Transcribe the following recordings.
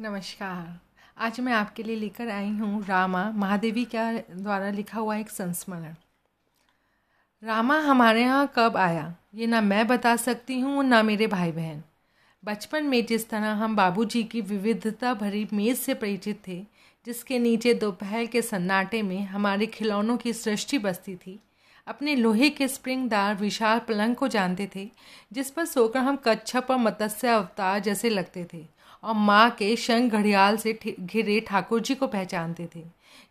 नमस्कार। आज मैं आपके लिए लेकर आई हूँ रामा। महादेवी का द्वारा लिखा हुआ एक संस्मरण। रामा, हमारे यहाँ कब आया? ये ना मैं बता सकती हूँ, ना मेरे भाई बहन बचपन में जिस तरह हम बाबूजी की विविधता भरी मेज़ से परिचित थे, जिसके नीचे दोपहर के सन्नाटे में हमारे खिलौनों की सृष्टि बसती थी, अपने लोहे के स्प्रिंगदार विशाल पलंग को जानते थे, जिस पर सोकर हम कच्छप और मत्स्य अवतार जैसे लगते थे। और माँ के शंख घड़ियाल से घिरे ठाकुर जी को पहचानते थे,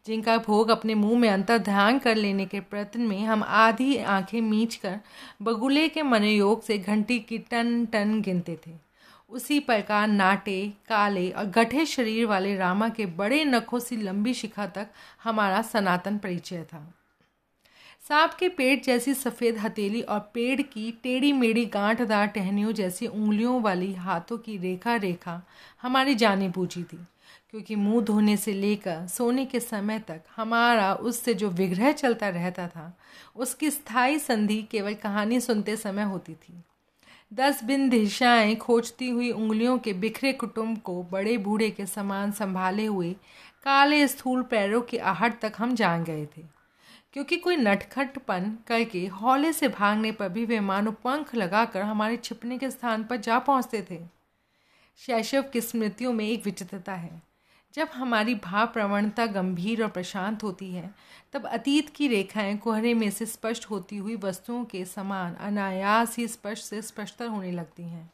जिनका भोग अपने मुँह में अंतर ध्यान कर लेने के प्रयत्न में हम आधी आँखें मीच कर बगुले के मनोयोग से घंटी की टन टन गिनते थे। उसी प्रकार नाटे, काले और गठे शरीर वाले रामा के बड़े नखों सी लंबी शिखा तक हमारा सनातन परिचय था। सांप के पेट जैसी सफ़ेद हथेली और पेड़ की टेढ़ी मेढ़ी गांठदार टहनियों जैसी उंगलियों वाली हाथों की रेखा रेखा हमारी जानी पूछी थी, क्योंकि मुँह धोने से लेकर सोने के समय तक हमारा उससे जो विग्रह चलता रहता था, उसकी स्थायी संधि केवल कहानी सुनते समय होती थी। दस बिन दिशाएँ खोजती हुई उंगलियों के बिखरे कुटुंब को बड़े बूढ़े के समान संभाले हुए काले स्थूल पैरों की आहट तक हम जान गए थे। क्योंकि कोई नटखटपन करके हौले से भागने पर भी वे मानो पंख लगाकर हमारे छिपने के स्थान पर जा पहुँचते थे। शैशव की स्मृतियों में एक विचित्रता है। जब हमारी भाव प्रवणता गंभीर और प्रशांत होती है, तब अतीत की रेखाएँ कोहरे में से स्पष्ट होती हुई वस्तुओं के समान अनायास ही स्पष्ट से स्पष्टर होने लगती हैं।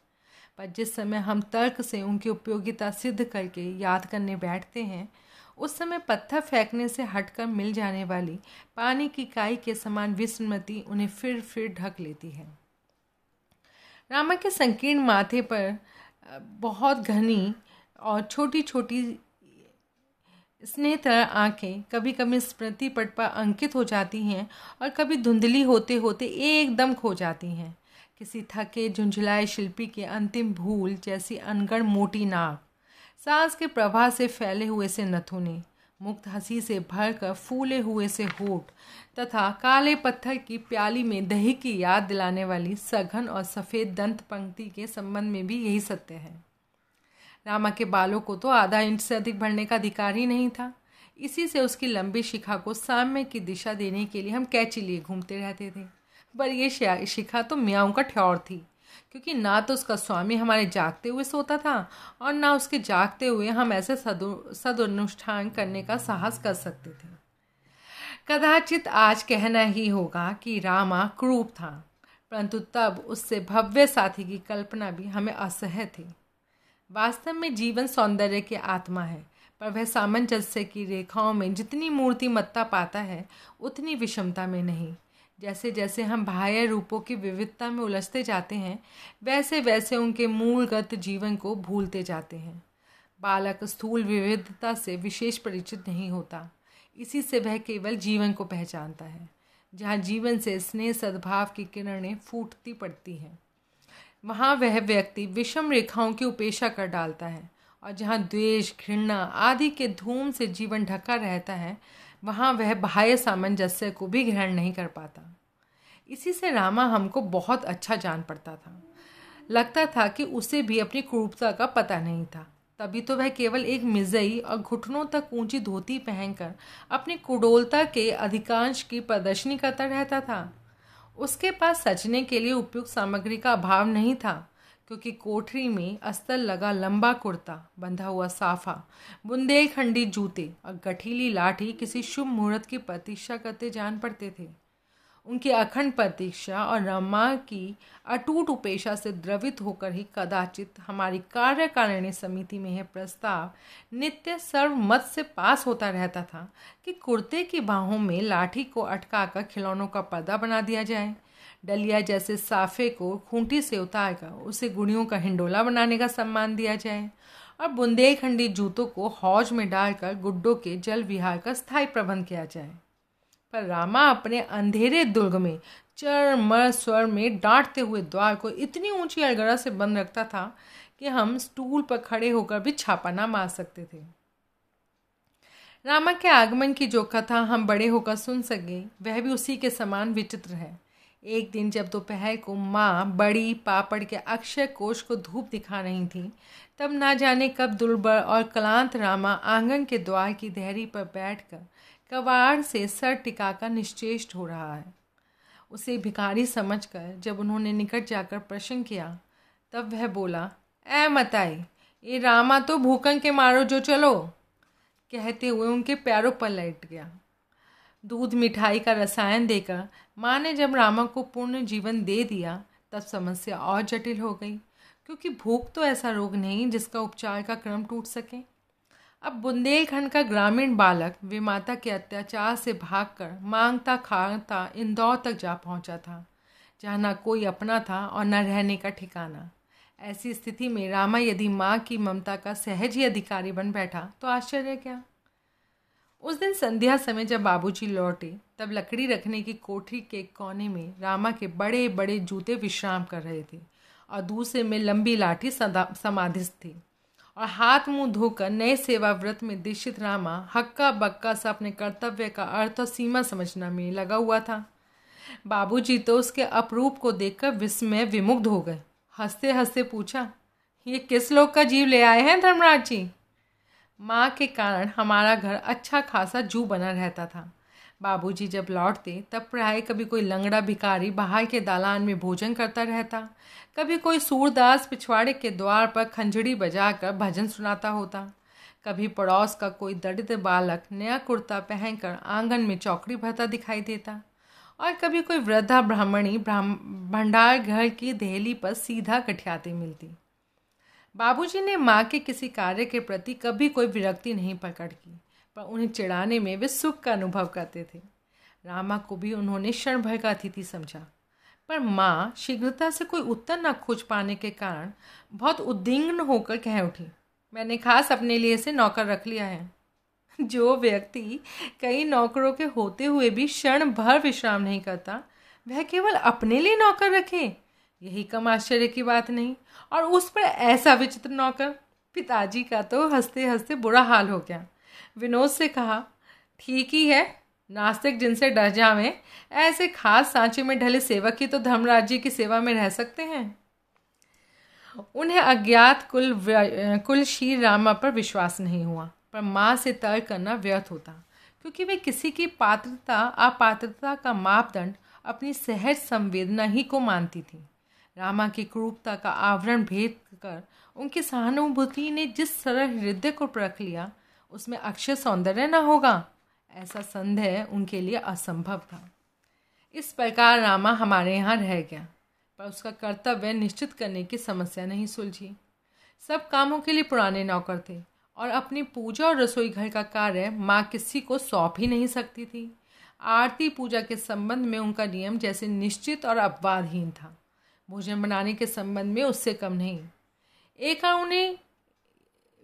पर जिस समय हम तर्क से उनकी उपयोगिता सिद्ध करके याद करने बैठते हैं उस समय पत्थर फेंकने से हटकर मिल जाने वाली पानी की काई के समान विस्मृति उन्हें फिर फिर ढक लेती है। रामा के संकीर्ण माथे पर बहुत घनी और छोटी छोटी स्नेह तरह आँखें कभी कभी स्मृति पट पर अंकित हो जाती हैं और कभी धुंधली होते होते एकदम खो जाती हैं। किसी थके, झुंझलाए शिल्पी के अंतिम भूल जैसी अनगढ़ मोटी नाक। सांस के प्रवाह से फैले हुए से नथुने, मुक्त हँसी से भरकर फूले हुए से होठ, तथा काले पत्थर की प्याली में दही की याद दिलाने वाली सघन और सफ़ेद दंत पंक्ति के संबंध में भी यही सत्य है। रामा के बालों को तो आधा इंच से अधिक भरने का अधिकार ही नहीं था। इसी से उसकी लंबी शिखा को साम्य की दिशा देने के लिए हम कैची लिए घूमते रहते थे। पर यह शिखा तो म्याऊं का ठौर थी। क्योंकि ना तो उसका स्वामी हमारे जागते हुए सोता था और ना उसके जागते हुए हम ऐसे सदुनुष्ठान करने का साहस कर सकते थे। कदाचित आज कहना ही होगा कि रामा क्रूप था, परंतु तब उससे भव्य साथी की कल्पना भी हमें असह्य थी। वास्तव में जीवन सौंदर्य की आत्मा है, पर वह सामंजस्य की रेखाओं में जितनी मूर्तिमत्ता पाता है, उतनी विषमता में नहीं। जैसे जैसे हम बाह्य रूपों की विविधता में उलझते जाते हैं, वैसे वैसे उनके मूलगत जीवन को भूलते जाते हैं। बालक स्थूल विविधता से विशेष परिचित नहीं होता। इसी से वह केवल जीवन को पहचानता है, जहाँ जीवन से स्नेह सद्भाव की किरणें फूटती पड़ती हैं। वहाँ वह व्यक्ति विषम रेखाओं की उपेक्षा कर डालता है और जहाँ द्वेष, घृणा आदि के धूम से जीवन ढका रहता है वहाँ वह बाह्य सामंजस्य को भी ग्रहण नहीं कर पाता। इसी से रामा हमको बहुत अच्छा जान पड़ता था। लगता था कि उसे भी अपनी क्रूपता का पता नहीं था। तभी तो वह केवल एक मिजई और घुटनों तक ऊँची धोती पहनकर अपनी कुडोलता के अधिकांश की प्रदर्शनी करता रहता था। उसके पास सचने के लिए उपयुक्त सामग्री का अभाव नहीं था। क्योंकि कोठरी में अस्तर लगा लंबा कुर्ता, बंधा हुआ साफा, बुंदेलखंडी जूते और गठीली लाठी किसी शुभ मुहूर्त की प्रतीक्षा करते जान पड़ते थे। उनकी अखंड प्रतीक्षा और रमा की अटूट उपेक्षा से द्रवित होकर ही कदाचित हमारी कार्यकारिणी समिति में यह प्रस्ताव नित्य सर्वमत से पास होता रहता था कि कुर्ते की बाहों में लाठी को अटकाकर खिलौनों का पर्दा बना दिया जाए। डलिया जैसे साफे को खूंटी से उतारकर उसे गुड़ियों का हिंडोला बनाने का सम्मान दिया जाए। और बुंदेलखंडी जूतों को हौज में डालकर गुड्डों के जल विहार का स्थायी प्रबंध किया जाए। पर रामा अपने अंधेरे दुर्ग में चर मर स्वर में डांटते हुए द्वार को इतनी ऊँची अलगड़ा से बंद रखता था कि हम स्टूल पर खड़े होकर भी छापा ना मार सकते थे। रामा के आगमन की जो कथा हम बड़े होकर सुन सके, वह भी उसी के समान विचित्र है। एक दिन जब दोपहर को माँ बड़ी पापड़ के अक्षय कोष को धूप दिखा रही थी, तब ना जाने कब दुर्बल और क्लांत रामा आँगन के द्वार की देहरी पर बैठकर कवाड़ से सर टिकाकर निश्चेष्ट हो रहा है। उसे भिखारी समझकर जब उन्होंने निकट जाकर प्रश्न किया, तब वह बोला ए मताई, ये रामा तो भूकन के मारो जो चलो, कहते हुए उनके पैरों पर लेट गया। दूध मिठाई का रसायन देकर माँ ने जब रामा को पूर्ण जीवन दे दिया, तब समस्या और जटिल हो गई। क्योंकि भूख तो ऐसा रोग नहीं जिसका उपचार का क्रम टूट सके। अब बुंदेलखंड का ग्रामीण बालक विमाता के अत्याचार से भागकर माँगता खांगता इंदौर तक जा पहुँचा था, जहाँ न कोई अपना था और न रहने का ठिकाना। ऐसी स्थिति में रामा यदि माँ की ममता का सहज ही अधिकारी बन बैठा तो आश्चर्य क्या? उस दिन संध्या समय जब बाबूजी लौटे, तब लकड़ी रखने की कोठरी के कोने में रामा के बड़े बड़े जूते विश्राम कर रहे थे और दूसरे में लंबी लाठी समाधिस्थ थी। और हाथ मुँह धोकर नए सेवा व्रत में दीक्षित रामा हक्का बक्का सा अपने कर्तव्य का अर्थ और सीमा समझना में लगा हुआ था। बाबूजी तो उसके अपरूप को देखकर विस्मय विमुग्ध हो गए। हँसते हँसते पूछा, ये किस लोग का जीव ले आए हैं धर्मराज जी? माँ के कारण हमारा घर अच्छा खासा जू बना रहता था। बाबूजी जब लौटते, तब प्राय कभी कोई लंगड़ा भिकारी बाहर के दालान में भोजन करता रहता। कभी कोई सूरदास पिछवाड़े के द्वार पर खंजड़ी बजाकर भजन सुनाता होता। कभी पड़ोस का कोई दरिद्र बालक नया कुर्ता पहनकर आँगन में चौकड़ी भरता दिखाई देता। और कभी कोई वृद्धा ब्राह्मणी भंडार घर की दहली पर सीधा कठियाती मिलती। बाबूजी ने माँ के किसी कार्य के प्रति कभी कोई विरक्ति नहीं प्रकट की, पर उन्हें चिढ़ाने में वे सुख का अनुभव करते थे। रामा को भी उन्होंने क्षण भर का अतिथि समझा, पर माँ शीघ्रता से कोई उत्तर न खोज पाने के कारण बहुत उद्विग्न होकर कह उठी, मैंने खास अपने लिए से नौकर रख लिया है। जो व्यक्ति कई नौकरों के होते हुए भी क्षण भर विश्राम नहीं करता, वह केवल अपने लिए नौकर रखे यही कम आश्चर्य की बात नहीं। और उस पर ऐसा विचित्र नौकर पिताजी का तो हँसते हँसते बुरा हाल हो गया। विनोद से कहा, ठीक ही है, नास्तिक जिनसे डर जावे, ऐसे खास सांचे में ढले सेवक ही तो धर्मराज जी की सेवा में रह सकते हैं। उन्हें अज्ञात कुल कुल शीर रामा पर विश्वास नहीं हुआ, पर माँ से तर्क करना व्यर्थ होता, क्योंकि वे किसी की पात्रता, अपात्रता का मापदंड अपनी सहज संवेदना ही को मानती थी। रामा की क्रूपता का आवरण भेद कर उनकी सहानुभूति ने जिस सरल हृदय को परख लिया, उसमें अक्षय सौंदर्य न होगा। ऐसा संदेह उनके लिए असंभव था। इस प्रकार रामा हमारे यहाँ रह गया, पर उसका कर्तव्य निश्चित करने की समस्या नहीं सुलझी। सब कामों के लिए पुराने नौकर थे, और अपनी पूजा और रसोई घर का कार्य माँ किसी को सौंप ही नहीं सकती थी। आरती पूजा के संबंध में उनका नियम जैसे निश्चित और अपवादहीन था। भोजन बनाने के संबंध में उससे कम नहीं। एक उन्हें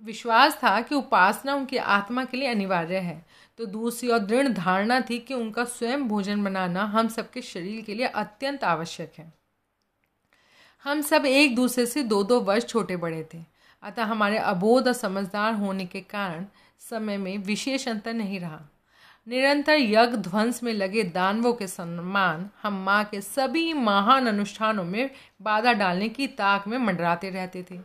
विश्वास था कि उपासना उनकी आत्मा के लिए अनिवार्य है। तो दूसरी और दृढ़ धारणा थी कि उनका स्वयं भोजन बनाना हम सबके शरीर के लिए अत्यंत आवश्यक है। हम सब एक दूसरे से दो दो वर्ष छोटे बड़े थे। अतः हमारे अबोध और समझदार होने के कारण समय में विशेष अंतर नहीं रहा। निरंतर यज्ञ ध्वंस में लगे दानवों के सम्मान हम माँ के सभी महान अनुष्ठानों में बाधा डालने की ताक में मंडराते रहते थे।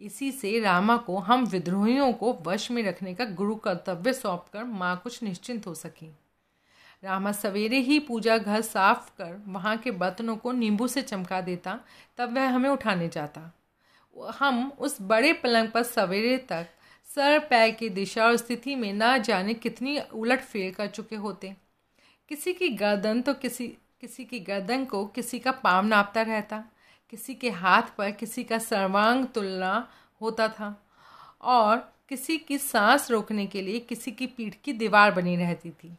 इसी से रामा को हम विद्रोहियों को वश में रखने का गुरु कर्तव्य सौंपकर माँ कुछ निश्चिंत हो सकी। रामा सवेरे ही पूजा घर साफ़ कर वहाँ के बर्तनों को नींबू से चमका देता, तब वह हमें उठाने जाता। हम उस बड़े पलंग पर सवेरे तक सर पैर की दिशा और स्थिति में ना जाने कितनी उलट फेर कर चुके होते। किसी की गर्दन तो किसी किसी की गर्दन को किसी का पाम नापता रहता, किसी के हाथ पर किसी का सर्वांग तुलना होता था, और किसी की सांस रोकने के लिए किसी की पीठ की दीवार बनी रहती थी।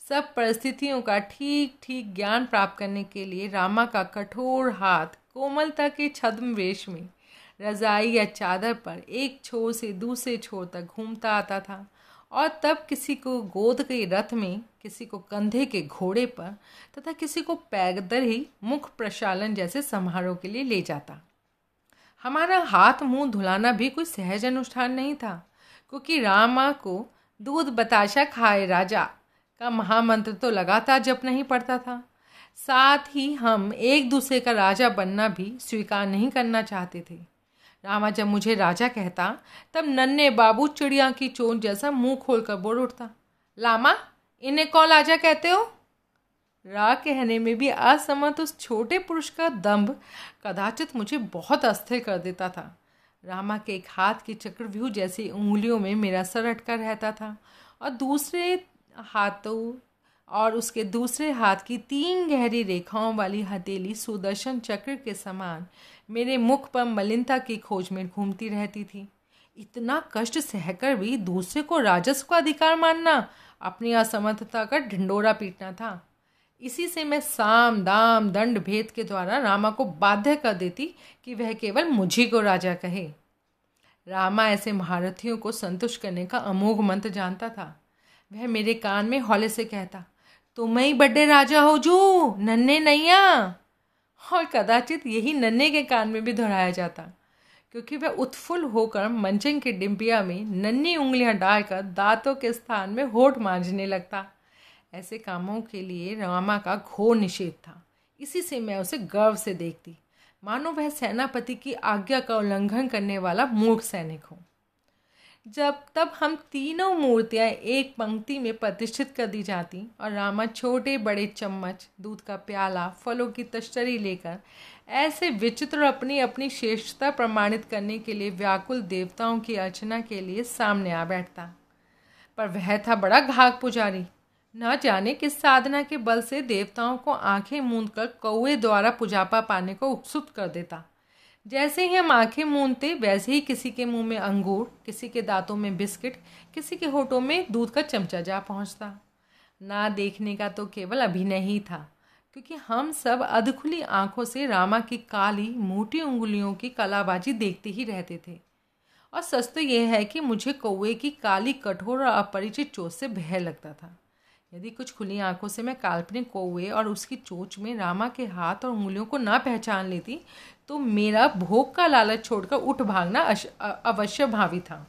सब परिस्थितियों का ठीक ठीक ज्ञान प्राप्त करने के लिए रामा का कठोर हाथ कोमलता के छद्म वेश में रजाई या चादर पर एक छोर से दूसरे छोर तक घूमता आता था। और तब किसी को गोद के रथ में, किसी को कंधे के घोड़े पर तथा किसी को पैदल ही मुख प्रशालन जैसे समारोह के लिए ले जाता। हमारा हाथ मुँह धुलाना भी कोई सहज अनुष्ठान नहीं था, क्योंकि रामा को दूध बताशा खाए राजा का महामंत्र तो लगातार जप नहीं पड़ता था। साथ ही हम एक दूसरे का राजा बनना भी स्वीकार नहीं करना चाहते थे। रामा जब मुझे राजा कहता, तब नन्हे बाबू चिड़िया की चोट जैसा मुँह खोलकर बोल उठता। लामा, इन्हें कौन राजा कहते हो? रा कहने में भी असमत उस छोटे पुरुष का दम्भ कदाचित मुझे बहुत अस्थिर कर देता था। रामा के एक हाथ की चक्रव्यूह जैसी उंगलियों में मेरा सर अटका रहता था और दूसरे हाथों और उसके दूसरे हाथ की तीन गहरी रेखाओं वाली हथेली सुदर्शन चक्र के समान मेरे मुख पर मलिनता की खोज में घूमती रहती थी। इतना कष्ट सहकर भी दूसरे को राजस्व का अधिकार मानना अपनी असमर्थता का ढिंडोरा पीटना था। इसी से मैं साम, दाम, दंड भेद के द्वारा रामा को बाध्य कर देती कि वह केवल मुझी को राजा कहे। रामा ऐसे महारथियों को संतुष्ट करने का अमोघ मंत्र जानता था। वह मेरे कान में हौले से कहता, तुम ही बड़े राजा हो जू, नन्हे नैया। और कदाचित यही नन्हे के कान में भी दोहराया जाता, क्योंकि वह उत्फुल होकर मंचन के डिम्पिया में नन्ही उंगलियाँ डालकर दांतों के स्थान में होठ मांझने लगता। ऐसे कामों के लिए रामा का घोर निषेध था। इसी से मैं उसे गर्व से देखती। मानो वह सेनापति की आज्ञा का उल्लंघन करने वाला मूर्ख सैनिक हो। जब तब हम तीनों मूर्तियाँ एक पंक्ति में प्रतिष्ठित कर दी जाती और रामा छोटे बड़े चम्मच, दूध का प्याला, फलों की तश्तरी लेकर ऐसे विचित्र अपनी अपनी श्रेष्ठता प्रमाणित करने के लिए व्याकुल देवताओं की अर्चना के लिए सामने आ बैठता। पर वह था बड़ा घाक पुजारी। न जाने किस साधना के बल से देवताओं को आँखें मूंद कर कौए द्वारा पुजापा पाने को उत्सुक कर देता। जैसे ही हम आँखें मूंदते, वैसे ही किसी के मुँह में अंगूर, किसी के दांतों में बिस्किट, किसी के होठों में दूध का चमचा जा पहुँचता। ना देखने का तो केवल अभिनय ही था, क्योंकि हम सब अधखुली आँखों से रामा की काली, मोटी उंगलियों की कलाबाजी देखते ही रहते थे। और सच तो यह है कि मुझे कौए की काली, कठोर और अपरिचित चोट से भय लगता था। यदि कुछ खुली आँखों से मैं काल्पनिक कौए और उसकी चोच में रामा के हाथ और उंगलियों को ना पहचान लेती तो मेरा भोग का लालच छोड़कर उठ भागना अवश्य भावी था।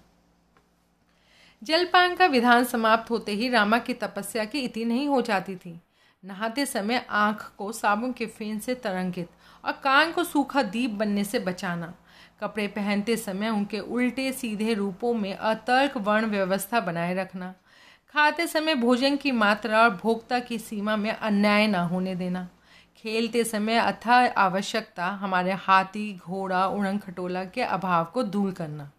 जलपान का विधान समाप्त होते ही रामा की तपस्या की इति नहीं हो जाती थी। नहाते समय आँख को साबुन के फेन से तरंगित और कान को सूखा दीप बनने से बचाना। कपड़े पहनते समय उनके उल्टे सीधे रूपों में अतर्क वर्ण व्यवस्था बनाए रखना। खाते समय भोजन की मात्रा और भोक्ता की सीमा में अन्याय न होने देना। खेलते समय अथा आवश्यकता हमारे हाथी, घोड़ा, उड़न खटोला के अभाव को दूर करना।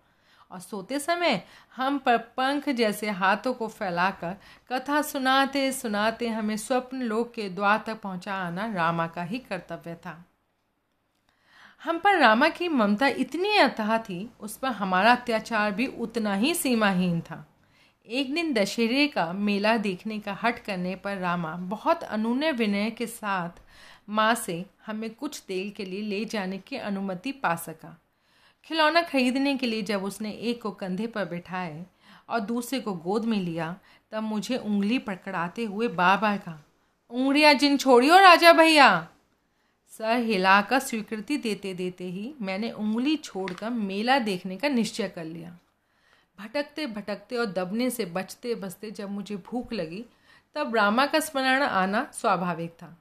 और सोते समय हम पर पंख जैसे हाथों को फैलाकर कथा सुनाते सुनाते हमें स्वप्न लोक के द्वार तक पहुँचा आना रामा का ही कर्तव्य था। हम पर रामा की ममता इतनी अतः थी, उस पर हमारा अत्याचार भी उतना ही सीमाहीन था। एक दिन दशहरे का मेला देखने का हट करने पर रामा बहुत अनुनय विनय के साथ माँ से हमें कुछ तेल के लिए ले जाने की अनुमति पा सका। खिलौना खरीदने के लिए जब उसने एक को कंधे पर बैठाए और दूसरे को गोद में लिया, तब मुझे उंगली पकड़ाते हुए बार बार कहा उंगलियाँ जिन छोड़ियो राजा भैया! सर हिलाकर स्वीकृति देते देते ही मैंने उंगली छोड़कर मेला देखने का निश्चय कर लिया। भटकते भटकते और दबने से बचते बचते जब मुझे भूख लगी, तब रामा का स्मरण आना स्वाभाविक था।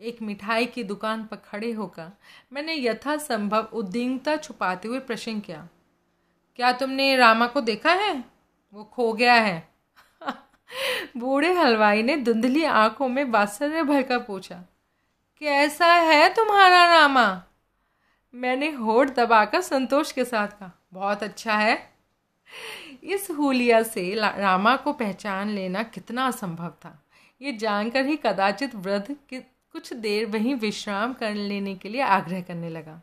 एक मिठाई की दुकान पर खड़े होकर मैंने यथासंभव उद्दीनता छुपाते हुए प्रश्न किया, क्या तुमने रामा को देखा है? वो खो गया है। बूढ़े हलवाई ने धुंधली आँखों में वात्सल्य भरकर पूछा, कैसा है तुम्हारा रामा? मैंने होठ दबाकर संतोष के साथ कहा, बहुत अच्छा है। इस हुलिया से रामा को पहचान लेना कितना असंभव था। ये जानकर ही कदाचित वृद्ध कुछ देर वहीं विश्राम कर लेने के लिए आग्रह करने लगा।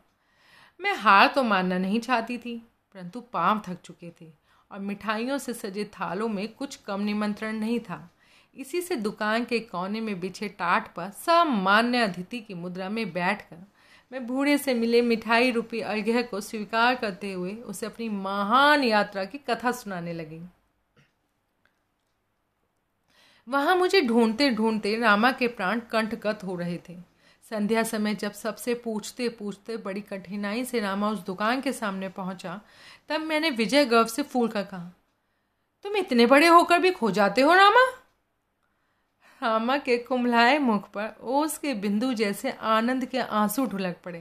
मैं हार तो मानना नहीं चाहती थी, परंतु पाँव थक चुके थे और मिठाइयों से सजे थालों में कुछ कम निमंत्रण नहीं था। इसी से दुकान के कोने में बिछे टाट पर सामान्य अतिथि की मुद्रा में बैठकर मैं बूढ़े से मिले मिठाई रूपी अर्घ्य को स्वीकार करते हुए उसे अपनी महान यात्रा की कथा सुनाने लगी। वहाँ मुझे ढूंढते ढूंढते रामा के प्राण कंठगत हो रहे थे। संध्या समय जब सबसे पूछते पूछते बड़ी कठिनाई से रामा उस दुकान के सामने पहुँचा, तब मैंने विजय गर्व से फूल कर कहा, तुम इतने बड़े होकर भी खो जाते हो रामा? रामा के कुमलाए मुख पर ओस के बिंदु जैसे आनंद के आँसू ढुलक पड़े।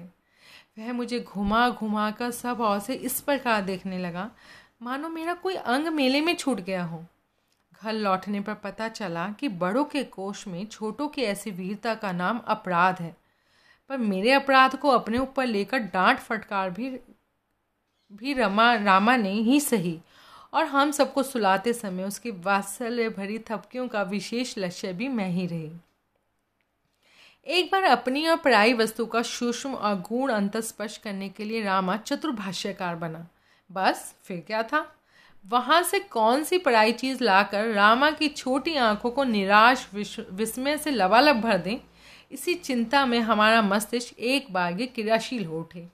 वह मुझे घुमा घुमा कर सब और से इस प्रकार देखने लगा, मानो मेरा कोई अंग मेले में छूट गया हो। घर लौटने पर पता चला कि बड़ों के कोष में छोटों की ऐसी वीरता का नाम अपराध है। पर मेरे अपराध को अपने ऊपर लेकर डांट फटकार भी भी रमा, रामा ने ही सही। और हम सबको सुलाते समय उसकी वात्सल्य भरी थपकियों का विशेष लक्ष्य भी मैं ही रही। एक बार अपनी और पराई वस्तु का सूक्ष्म और गुण अंतर स्पष्ट करने के लिए रामा चतुर्भाष्यकार बना। बस, फिर क्या था? वहाँ से कौन सी पराई चीज़ लाकर रामा की छोटी आँखों को निराश विस्मय से लबालब भर दें? इसी चिंता में हमारा मस्तिष्क एक बार ये क्रियाशील हो उठे।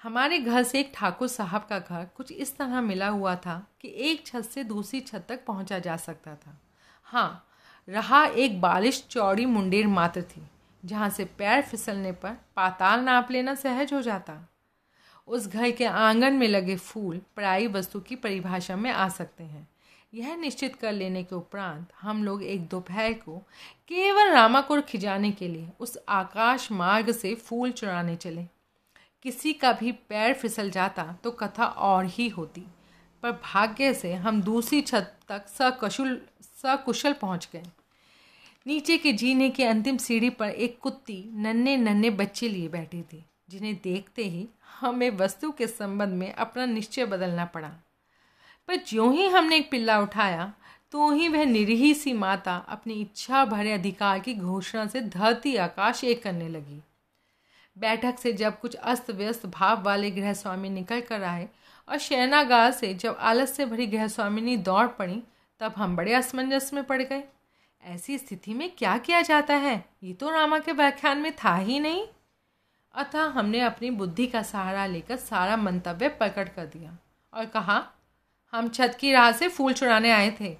हमारे घर से एक ठाकुर साहब का घर कुछ इस तरह मिला हुआ था कि एक छत से दूसरी छत तक पहुँचा जा सकता था। हाँ रहा एक बारिश चौड़ी मुंडेर मात्र थी, जहाँ से पैर फिसलने पर पाताल नाप लेना सहज हो जाता। उस घर के आँगन में लगे फूल पराई वस्तु की परिभाषा में आ सकते हैं। यह निश्चित कर लेने के उपरांत हम लोग एक दोपहर को केवल रामाकुर खिजाने के लिए उस आकाश मार्ग से फूल चुराने चले। किसी का भी पैर फिसल जाता तो कथा और ही होती, पर भाग्य से हम दूसरी छत तक सकुशल सकुशल पहुँच गए। नीचे के जीने की अंतिम सीढ़ी पर एक कुत्ती नन्हे नन्हे बच्चे लिए बैठी थी। जिन्हें देखते ही हमें वस्तु के संबंध में अपना निश्चय बदलना पड़ा। पर ज्यों ही हमने एक पिल्ला उठाया तो ही वह निरीही सी माता अपनी इच्छा भरे अधिकार की घोषणा से धरती आकाश एक करने लगी। बैठक से जब कुछ अस्त व्यस्त भाव वाले गृह स्वामी निकल कर आए और शयनागार से जब आलस से भरी गृह स्वामिनी दौड़ पड़ी, तब हम बड़े असमंजस में पड़ गए। ऐसी स्थिति में क्या किया जाता है? ये तो रामा के व्याख्यान में था ही नहीं। अतः हमने अपनी बुद्धि का सहारा लेकर सारा मंतव्य प्रकट कर दिया और कहा, हम छत की राह से फूल चुराने आए थे।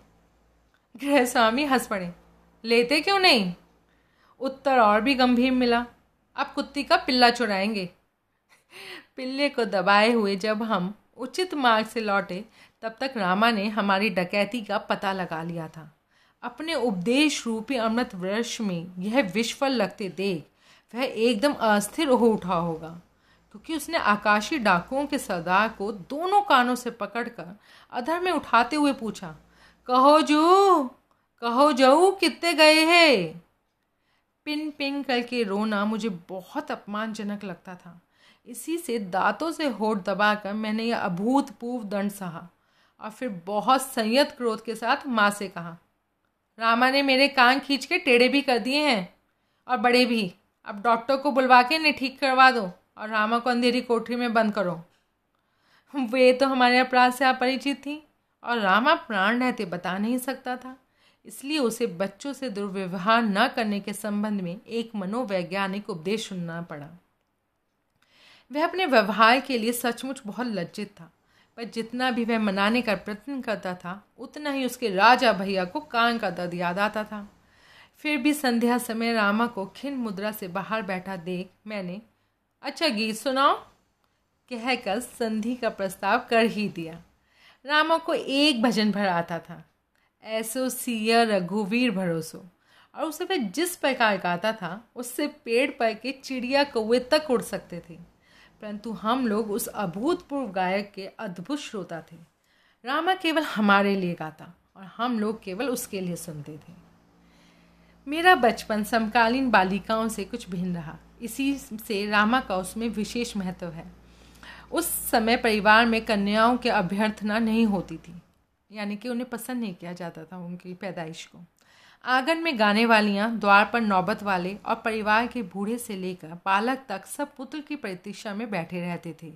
गृह स्वामी हंस पड़े, लेते क्यों नहीं? उत्तर और भी गंभीर मिला, अब कुत्ती का पिल्ला चुराएँगे। पिल्ले को दबाए हुए जब हम उचित मार्ग से लौटे, तब तक रामा ने हमारी डकैती का पता लगा लिया था। अपने उपदेश रूपी अमृत वृक्ष में यह विश्वल लगते देख वह एकदम अस्थिर हो उठा होगा, क्योंकि उसने आकाशी डाकुओं के सरदार को दोनों कानों से पकड़कर अधर में उठाते हुए पूछा, कहो जू, कहो जाऊ, कितने गए हैं? पिन पिन करके रोना मुझे बहुत अपमानजनक लगता था। इसी से दांतों से होठ दबाकर मैंने यह अभूतपूर्व दंड सहा और फिर बहुत संयत क्रोध के साथ माँ से कहा, रामा ने मेरे कान खींच के टेढ़े भी कर दिए हैं और बड़े भी। अब डॉक्टर को बुलवा के इन्हें ठीक करवा दो और रामा को अंधेरी कोठरी में बंद करो। वे तो हमारे अपराध से अपरिचित थी और रामा प्राण रहते बता नहीं सकता था। इसलिए उसे बच्चों से दुर्व्यवहार न करने के संबंध में एक मनोवैज्ञानिक उपदेश सुनना पड़ा। वह अपने व्यवहार के लिए सचमुच बहुत लज्जित था, पर जितना भी वह मनाने का प्रयत्न करता था, उतना ही उसके राजा भैया को कान का दर्द याद आता था। फिर भी संध्या समय रामा को खिन मुद्रा से बाहर बैठा देख मैंने अच्छा गीत सुनाओ, कहकर संधि का प्रस्ताव कर ही दिया। रामा को एक भजन भर आता था। ऐसो सिया रघुवीर भरोसो। और उसे वह जिस प्रकार गाता था, उससे पेड़ पर के चिड़िया कौए तक उड़ सकते थे। परंतु हम लोग उस अभूतपूर्व गायक के अद्भुत श्रोता थे। रामा केवल हमारे लिए गाता और हम लोग केवल उसके लिए सुनते थे। मेरा बचपन समकालीन बालिकाओं से कुछ भिन्न रहा। इसी से रामा का उसमें विशेष महत्व है। उस समय परिवार में कन्याओं की अभ्यर्थना नहीं होती थी, यानी कि उन्हें पसंद नहीं किया जाता था उनकी पैदाइश को। आँगन में गाने वालियाँ, द्वार पर नौबत वाले और परिवार के बूढ़े से लेकर पालक तक सब पुत्र की प्रतीक्षा में बैठे रहते थे।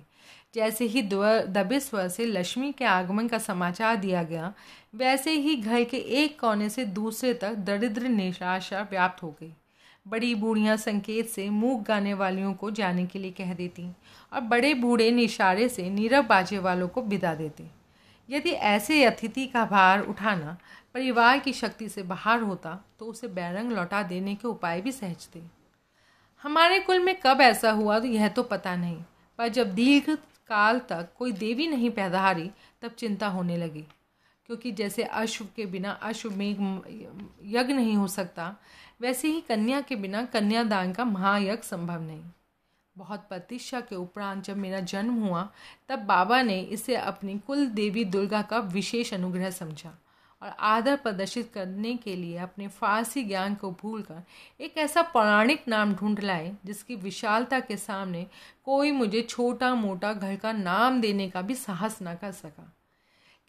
जैसे ही दबे स्वर से लक्ष्मी के आगमन का समाचार दिया गया, वैसे ही घर के एक कोने से दूसरे तक दरिद्र निराशा व्याप्त हो गई। बड़ी बूढ़ियाँ संकेत से मूक गाने वालियों को जाने के लिए कह देती और बड़े बूढ़े निशारे से नीरव बाजे वालों को विदा देते। यदि ऐसे अतिथि का भार उठाना परिवार की शक्ति से बाहर होता तो उसे बैरंग लौटा देने के उपाय भी सहजते। हमारे कुल में कब ऐसा हुआ तो यह तो पता नहीं, पर जब दीर्घ काल तक कोई देवी नहीं पैदा हारी, तब चिंता होने लगी। क्योंकि जैसे अश्व के बिना अश्व में यज्ञ नहीं हो सकता, वैसे ही कन्या के बिना कन्यादान का महायज्ञ संभव नहीं। बहुत प्रतीक्षा के उपरांत जब मेरा जन्म हुआ, तब बाबा ने इसे अपनी कुल देवी दुर्गा का विशेष अनुग्रह समझा। और आदर प्रदर्शित करने के लिए अपने फारसी ज्ञान को भूलकर एक ऐसा पौराणिक नाम ढूंढ लाए, जिसकी विशालता के सामने कोई मुझे छोटा मोटा घर का नाम देने का भी साहस न कर सका।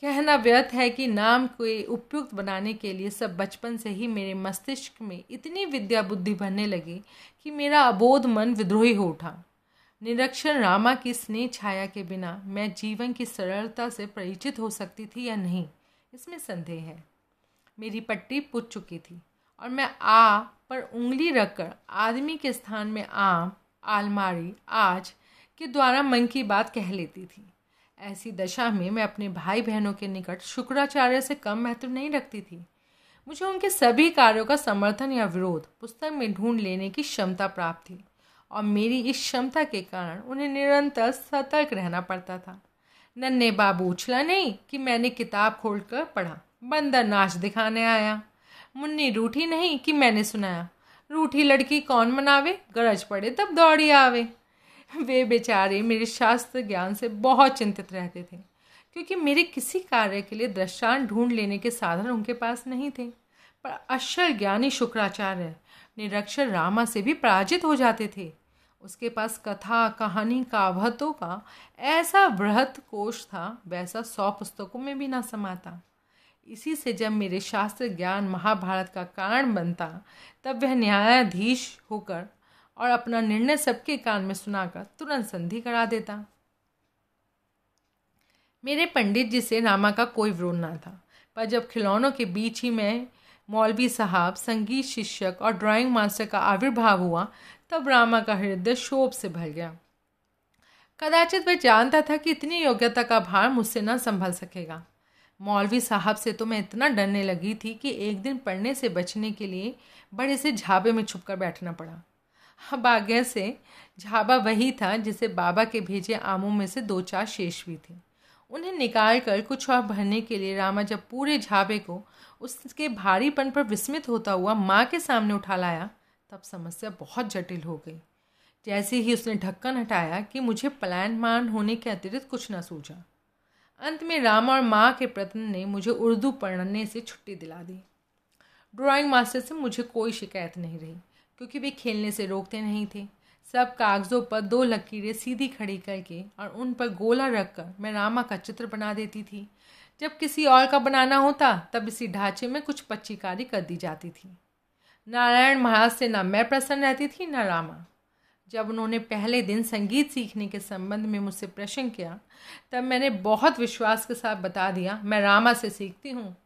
कहना व्यर्थ है कि नाम को उपयुक्त बनाने के लिए सब बचपन से ही मेरे मस्तिष्क में इतनी विद्या बुद्धि भरने लगी कि मेरा अबोध मन विद्रोही हो उठा। निरक्षर रामा की स्नेह छाया के बिना मैं जीवन की सरलता से परिचित हो सकती थी या नहीं? इसमें संदेह है। मेरी पट्टी पुट चुकी थी और मैं आ पर उंगली रखकर आदमी के स्थान में आम आलमारी, आज के द्वारा मन की बात कह लेती थी। ऐसी दशा में मैं अपने भाई बहनों के निकट शुक्राचार्य से कम महत्व नहीं रखती थी। मुझे उनके सभी कार्यों का समर्थन या विरोध पुस्तक में ढूंढ लेने की क्षमता प्राप्त थी और मेरी इस क्षमता के कारण उन्हें निरंतर सतर्क रहना पड़ता था। नन्हे बाबू उछला नहीं कि मैंने किताब खोल कर पढ़ा। बंदर नाच दिखाने आया। मुन्नी रूठी नहीं कि मैंने सुनाया। रूठी लड़की कौन मनावे? गरज पड़े तब दौड़ी आवे। वे बेचारे मेरे शास्त्र ज्ञान से बहुत चिंतित रहते थे, क्योंकि मेरे किसी कार्य के लिए दृष्टांत ढूंढ लेने के साधन उनके पास नहीं थे। पर अक्षर ज्ञानी शुक्राचार्य निरक्षर रामा से भी पराजित हो जाते थे। उसके पास कथा, कहानी कावतों का ऐसा बृहत कोश था, वैसा सौ पुस्तकों में भी ना समाता। इसी से जब मेरे शास्त्र ज्ञान महाभारत का कारण बनता, तब वह न्यायाधीश होकर और अपना निर्णय सबके कान में सुनाकर तुरंत संधि करा देता। मेरे पंडित जी से रामा का कोई विरोध ना था, पर जब खिलौनों के बीच ही मैं मौलवी साहब, संगीत शिक्षक और ड्राइंग मास्टर का आविर्भाव हुआ तब रामा का हृदय शोभ से भर गया। कदाचित वह जानता था कि इतनी योग्यता का भार मुझसे न संभल सकेगा। मौलवी साहब से तो मैं इतना डरने लगी थी कि एक दिन पढ़ने से बचने के लिए बड़े से झाबे में छुपकर बैठना पड़ा। भाग्य से झाबा वही था जिसे बाबा के भेजे आमों में से दो चार शेष भी थे। उन्हें निकाल कर कुछ और भरने के लिए रामा जब पूरे झाबे को उसके भारीपन पर विस्मित होता हुआ माँ के सामने उठा लाया तब समस्या बहुत जटिल हो गई। जैसे ही उसने ढक्कन हटाया कि मुझे पलायनमान होने के अतिरिक्त कुछ न सूझा। अंत में रामा और माँ के प्रतन ने मुझे उर्दू पढ़ने से छुट्टी दिला दी। ड्राइंग मास्टर से मुझे कोई शिकायत नहीं रही, क्योंकि वे खेलने से रोकते नहीं थे। सब कागज़ों पर दो लकीरें सीधी खड़ी करके और उन पर गोला रखकर मैं रामा का चित्र बना देती थी। जब किसी और का बनाना होता, तब इसी ढांचे में कुछ पच्चीकारी कर दी जाती थी। नारायण महाराज से ना मैं प्रसन्न रहती थी, न रामा। जब उन्होंने पहले दिन संगीत सीखने के संबंध में मुझसे प्रश्न किया, तब मैंने बहुत विश्वास के साथ बता दिया, मैं रामा से सीखती हूँ।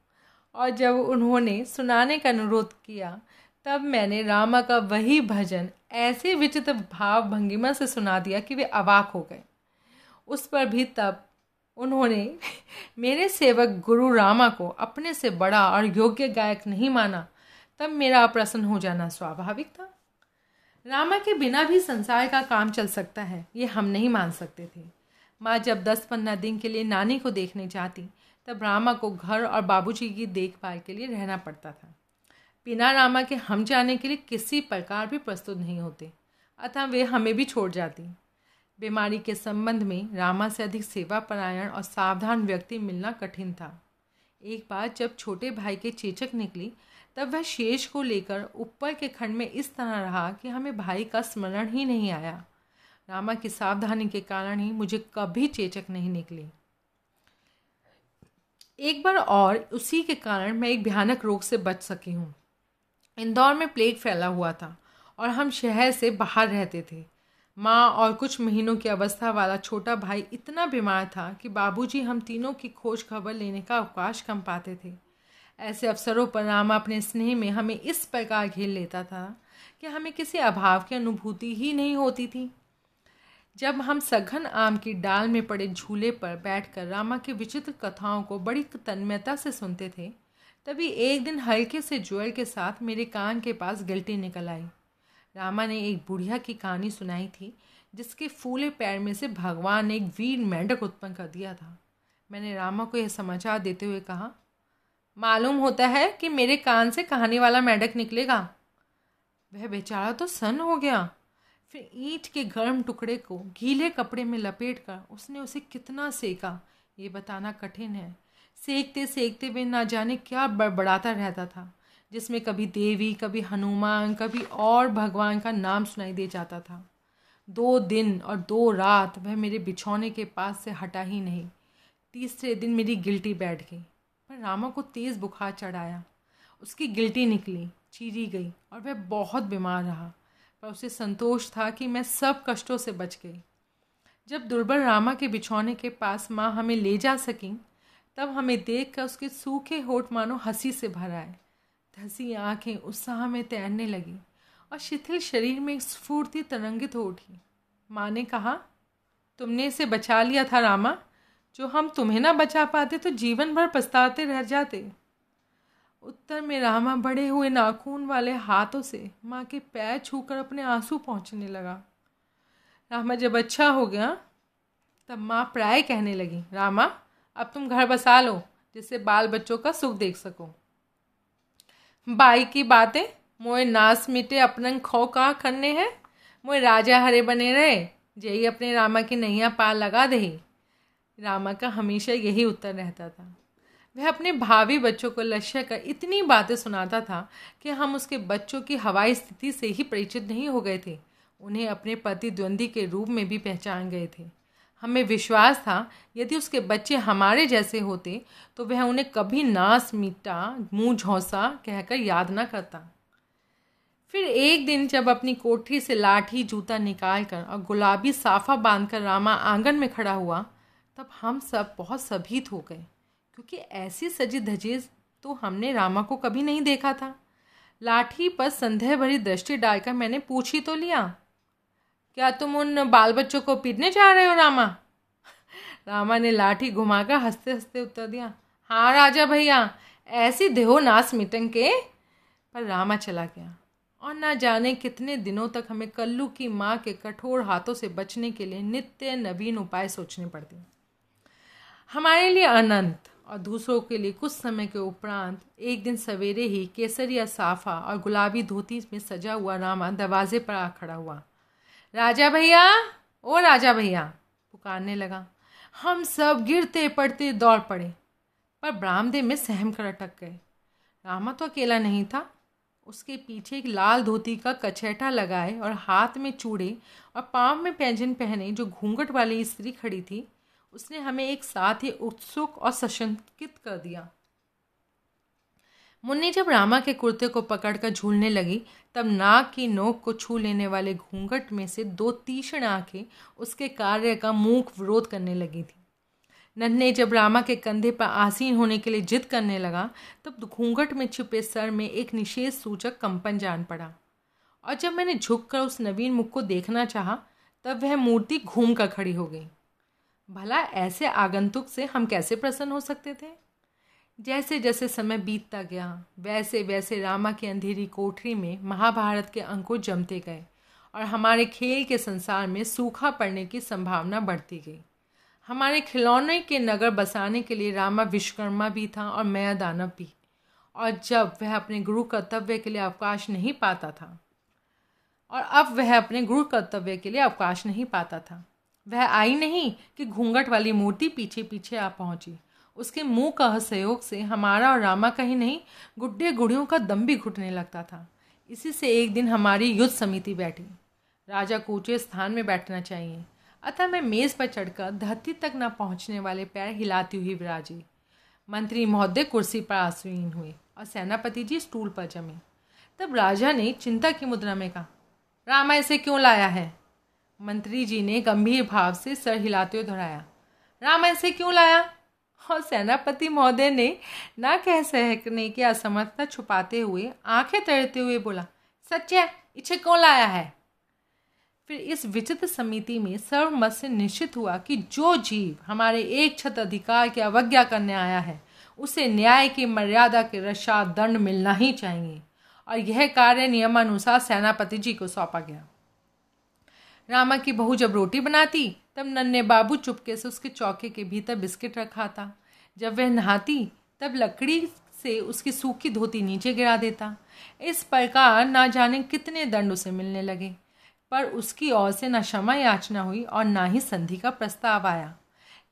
और जब उन्होंने सुनाने का अनुरोध किया, तब मैंने रामा का वही भजन ऐसे विचित्र भाव भंगिमा से सुना दिया कि वे अवाक हो गए। उस पर भी तब उन्होंने मेरे सेवक गुरु रामा को अपने से बड़ा और योग्य गायक नहीं माना। तब मेरा अप्रसन्न हो जाना स्वाभाविक था रामा के बिना भी संसार का काम चल सकता है, ये हम नहीं मान सकते थे। माँ जब दस पंद्रह दिन के लिए नानी को देखने जाती, तब रामा को घर और बाबूजी की देखभाल के लिए रहना पड़ता था। बिना रामा के हम जाने के लिए किसी प्रकार भी प्रस्तुत नहीं होते, अतः वे हमें भी छोड़ जाती। बीमारी के संबंध में रामा से अधिक सेवा परायण और सावधान व्यक्ति मिलना कठिन था। एक बार जब छोटे भाई के चेचक निकली तब वह शेष को लेकर ऊपर के खंड में इस तरह रहा कि हमें भाई का स्मरण ही नहीं आया। रामा की सावधानी के कारण ही मुझे कभी चेचक नहीं निकली। एक बार और उसी के कारण मैं एक भयानक रोग से बच सकी हूँ। इंदौर में प्लेग फैला हुआ था और हम शहर से बाहर रहते थे। माँ और कुछ महीनों की अवस्था वाला छोटा भाई इतना बीमार था कि बाबूजी हम तीनों की खोज खबर लेने का अवकाश कम पाते थे। ऐसे अवसरों पर रामा अपने स्नेह में हमें इस प्रकार घेर लेता था कि हमें किसी अभाव की अनुभूति ही नहीं होती थी। जब हम सघन आम की डाल में पड़े झूले पर बैठकर रामा की विचित्र कथाओं को बड़ी तन्मयता से सुनते थे, तभी एक दिन हल्के से ज्वर के साथ मेरे कान के पास गिल्टी निकल आई। रामा ने एक बुढ़िया की कहानी सुनाई थी, जिसके फूले पैर में से भगवान ने एक वीर मेंढक उत्पन्न कर दिया था। मैंने रामा को यह समाचार देते हुए कहा मालूम होता है कि मेरे कान से कहानी वाला मेढक निकलेगा। वह बेचारा तो सन हो गया। फिर ईंट के गर्म टुकड़े को गीले कपड़े में लपेट कर उसने उसे कितना सेका, ये बताना कठिन है। सेकते सेकते वे ना जाने क्या बड़बड़ाता रहता था, जिसमें कभी देवी, कभी हनुमान, कभी और भगवान का नाम सुनाई दे जाता था। दो दिन और दो रात वह मेरे बिछौने के पास से हटा ही नहीं। तीसरे दिन मेरी गिल्टी बैठ गई। पर रामा को तेज़ बुखार चढ़ाया। उसकी गिल्टी निकली, चीरी गई और वह बहुत बीमार रहा। पर उसे संतोष था कि मैं सब कष्टों से बच गई। जब दुर्बल रामा के बिछौने के पास माँ हमें ले जा सकी, तब हमें देख कर उसके सूखे होठ मानो हँसी से भर आए। धसी आँखें उत्साह में तैरने लगी और शिथिल शरीर में एक स्फूर्ति तरंगित हो उठी। माँ ने कहा, तुमने इसे बचा लिया था रामा? जो हम तुम्हें ना बचा पाते तो जीवन भर पछताते रह जाते। उत्तर में रामा बड़े हुए नाखून वाले हाथों से माँ के पैर छूकर अपने आँसू पहुँचने लगा। रामा जब अच्छा हो गया, तब माँ प्राय कहने लगी, रामा, अब तुम घर बसा लो, जिससे बाल बच्चों का सुख देख सको। बाई की बातें, मोए नास मिटे अपनन खो का करने हैं, मोए राजा हरे बने रहे जय अपने रामा की नैया पार लगा दे रामा का हमेशा यही उत्तर रहता था। वह अपने भावी बच्चों को लक्ष्य कर इतनी बातें सुनाता था कि हम उसके बच्चों की हवाई स्थिति से ही परिचित नहीं हो गए थे। उन्हें अपने प्रतिद्वंदी के रूप में भी पहचान गए थे। हमें विश्वास था, यदि उसके बच्चे हमारे जैसे होते तो वह उन्हें कभी नास मीटा, मुँह झोंसा कहकर याद ना करता। फिर एक दिन जब अपनी कोठरी से लाठी, जूता निकाल कर और गुलाबी साफा बांधकर रामा आँगन में खड़ा हुआ तब हम सब, बहुत सभीत हो गए। क्योंकि ऐसी सजी धजी तो हमने रामा को कभी नहीं देखा था। लाठी पर संदेह भरी दृष्टि डालकर मैंने पूछ ही तो लिया, क्या तुम उन बाल बच्चों को पीटने जा रहे हो, रामा? रामा ने लाठी घुमाकर हँसते हँसते उत्तर दिया हाँ राजा भैया, ऐसी देहो नास मिटन के पर रामा चला गया। और ना जाने कितने दिनों तक हमें कल्लू की माँ के कठोर हाथों से बचने के लिए नित्य नवीन उपाय सोचने पड़ते हमारे लिए अनंत और दूसरों के लिए कुछ समय के उपरांत एक दिन सवेरे ही केसरिया साफा और गुलाबी धोती में सजा हुआ रामा दरवाजे पर आ खड़ा हुआ। राजा भैया, ओ राजा भैया, पुकारने लगा। हम सब गिरते पड़ते दौड़ पड़े, पर ब्रामदेव में सहम कर अटक गए। रामा तो अकेला नहीं था। उसके पीछे एक लाल धोती का कचैटा लगाए और हाथ में चूड़े और पाँव में पैंजन पहने जो घूंघट वाली स्त्री खड़ी थी उसने हमें एक साथ ही उत्सुक और सशंकित कर दिया। मुन्नी जब रामा के कुर्ते को पकड़कर झूलने लगी, तब नाक की नोक को छू लेने वाले घूंघट में से दो तीक्ष्ण आँखें उसके कार्य का मूक विरोध करने लगी थी। नन्हे जब रामा के कंधे पर आसीन होने के लिए जिद करने लगा, तब घूंघट में छिपे सर में एक निषेध सूचक कंपन जान पड़ा। और जब मैंने झुककर उस नवीन मुख को देखना चाहा, तब वह मूर्ति घूम कर खड़ी हो गई। भला ऐसे आगंतुक से हम कैसे प्रसन्न हो सकते थे? जैसे जैसे समय बीतता गया, वैसे वैसे रामा की अंधेरी कोठरी में महाभारत के अंकुर जमते गए और हमारे खेल के संसार में सूखा पड़ने की संभावना बढ़ती गई। हमारे खिलौने के नगर बसाने के लिए रामा विश्वकर्मा भी था और मैं दानव भी, और जब वह अपने गुरु कर्तव्य के लिए अवकाश नहीं पाता था, और अब वह अपने गुरु कर्तव्य के लिए अवकाश नहीं पाता था। वह आई नहीं कि घूंघट वाली मूर्ति पीछे पीछे आ पहुँची। उसके मुँह का सहयोग से हमारा और रामा का ही नहीं, गुड्डे गुड़ियों का दम भी घुटने लगता था। इसी से एक दिन हमारी युद्ध समिति बैठी। राजा को ऊँचे स्थान में बैठना चाहिए। अतः मैं मेज़ पर चढ़कर धरती तक न पहुँचने वाले पैर हिलाती हुई विराजी, मंत्री महोदय कुर्सी पर आसीन हुए और सेनापति जी स्टूल पर जमे। तब राजा ने चिंता की मुद्रा में कहा, रामा, इसे क्यों लाया है? मंत्री जी ने गंभीर भाव से सर हिलाते हुए दोहराया राम ऐसे क्यों लाया? और सेनापति महोदय ने ना कह सहकने की असमर्थता छुपाते हुए आँखें तैरते हुए बोला, सच्चा, इसे क्यों लाया है? फिर इस विचित्र समिति में सर्वमत से निश्चित हुआ कि जो जीव हमारे एक छत अधिकार की अवज्ञा करने आया है, उसे न्याय की मर्यादा के रशा दंड मिलना ही चाहिए। और यह कार्य नियमानुसार सेनापति जी को सौंपा गया। रामा की बहू जब रोटी बनाती, तब नन्हे बाबू चुपके से उसके चौके के भीतर बिस्किट रखा था। जब वह नहाती, तब लकड़ी से उसकी सूखी धोती नीचे गिरा देता। इस प्रकार ना जाने कितने दंड उसे मिलने लगे। पर उसकी ओर से न क्षमा याचना हुई और ना ही संधि का प्रस्ताव आया।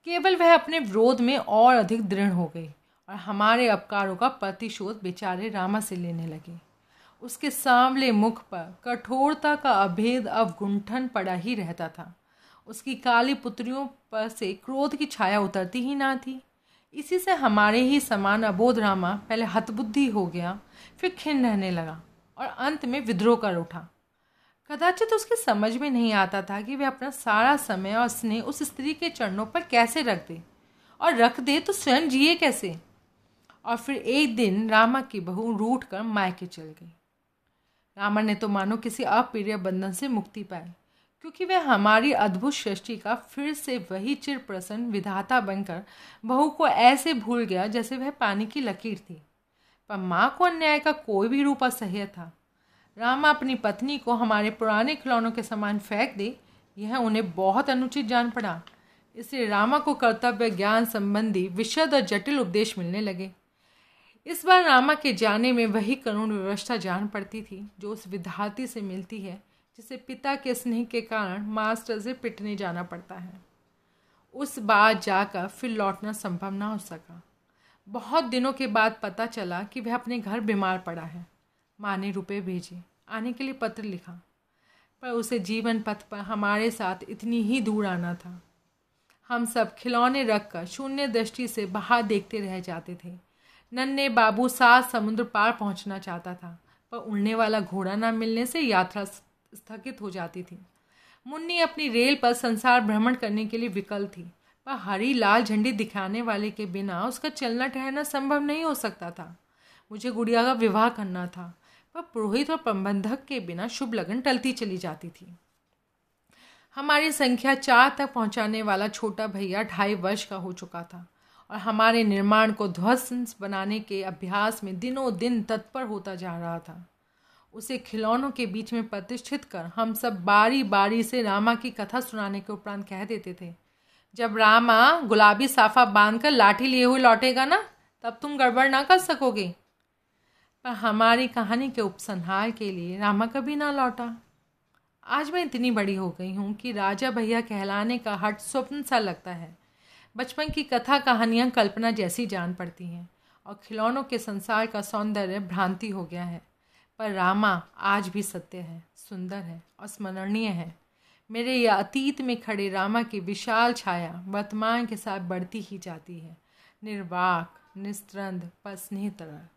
केवल वह अपने विरोध में और अधिक दृढ़ हो गई और हमारे अपकारों का प्रतिशोध बेचारे रामा से लेने लगे। उसके सांवले मुख पर कठोरता का अभेद अवगुंठन पड़ा ही रहता था। उसकी काली पुत्रियों पर से क्रोध की छाया उतरती ही ना थी। इसी से हमारे ही समान अबोध रामा पहले हतबुद्धि हो गया, फिर खिन रहने लगा और अंत में विद्रोह कर उठा। कदाचित उसके समझ में नहीं आता था कि वह अपना सारा समय और स्नेह उस स्त्री के चरणों पर कैसे रख दे। और रख दे तो स्वयं जिए कैसे? और फिर एक दिन रामा की बहू रूठ कर मायके चल गई। रामा ने तो मानो किसी अप्रिय बंधन से मुक्ति पाई, क्योंकि वह हमारी अद्भुत सृष्टि का फिर से वही चिर प्रसन्न विधाता बनकर बहू को ऐसे भूल गया जैसे वह पानी की लकीर थी। पर माँ को अन्याय का कोई भी रूप असह्य था। रामा अपनी पत्नी को हमारे पुराने खिलौनों के समान फेंक दे, यह उन्हें बहुत अनुचित जान पड़ा। इसलिए रामा को कर्तव्य ज्ञान संबंधी विशद और जटिल उपदेश मिलने लगे। इस बार रामा के जाने में वही कानून व्यवस्था जान पड़ती थी, जो उस विद्यार्थी से मिलती है, जिसे पिता के स्नेह के कारण मास्टर से पिटने जाना पड़ता है। उस बार जाकर फिर लौटना संभव ना हो सका। बहुत दिनों के बाद पता चला कि वह अपने घर बीमार पड़ा है। माँ ने रुपये भेजे, आने के लिए पत्र लिखा, पर उसे जीवन पथ पर हमारे साथ इतनी ही दूर आना था। हम सब खिलौने रखकर शून्य दृष्टि से बाहर देखते रह जाते थे। नन्हे बाबू सात समुद्र पार पहुँचना चाहता था, पर उड़ने वाला घोड़ा ना मिलने से यात्रा स्थगित हो जाती थी। मुन्नी अपनी रेल पर संसार भ्रमण करने के लिए विकल थी, पर हरी लाल झंडी दिखाने वाले के बिना उसका चलना ठहरना संभव नहीं हो सकता था। मुझे गुड़िया का विवाह करना था, पर पुरोहित और प्रबंधक के बिना शुभ लगन टलती चली जाती थी। हमारी संख्या चार तक पहुँचाने वाला छोटा भैया ढाई वर्ष का हो चुका था। और हमारे निर्माण को ध्वस्त बनाने के अभ्यास में दिनों दिन तत्पर होता जा रहा था। उसे खिलौनों के बीच में प्रतिष्ठित कर हम सब बारी बारी से रामा की कथा सुनाने के उपरांत कह देते थे, जब रामा गुलाबी साफा बांधकर लाठी लिए हुए लौटेगा ना, तब तुम गड़बड़ ना कर सकोगे। पर हमारी कहानी के उपसंहार के लिए रामा कभी ना लौटा। आज मैं इतनी बड़ी हो गई हूँ कि राजा भैया कहलाने का हट स्वप्न सा लगता है। बचपन की कथा कहानियाँ कल्पना जैसी जान पड़ती हैं, और खिलौनों के संसार का सौंदर्य भ्रांति हो गया है। पर रामा आज भी सत्य है, सुंदर है, और स्मरणीय है। मेरे यह अतीत में खड़े रामा की विशाल छाया वर्तमान के साथ बढ़ती ही जाती है। निर्वाक, निस्त्रंद, पर स्नेह तरह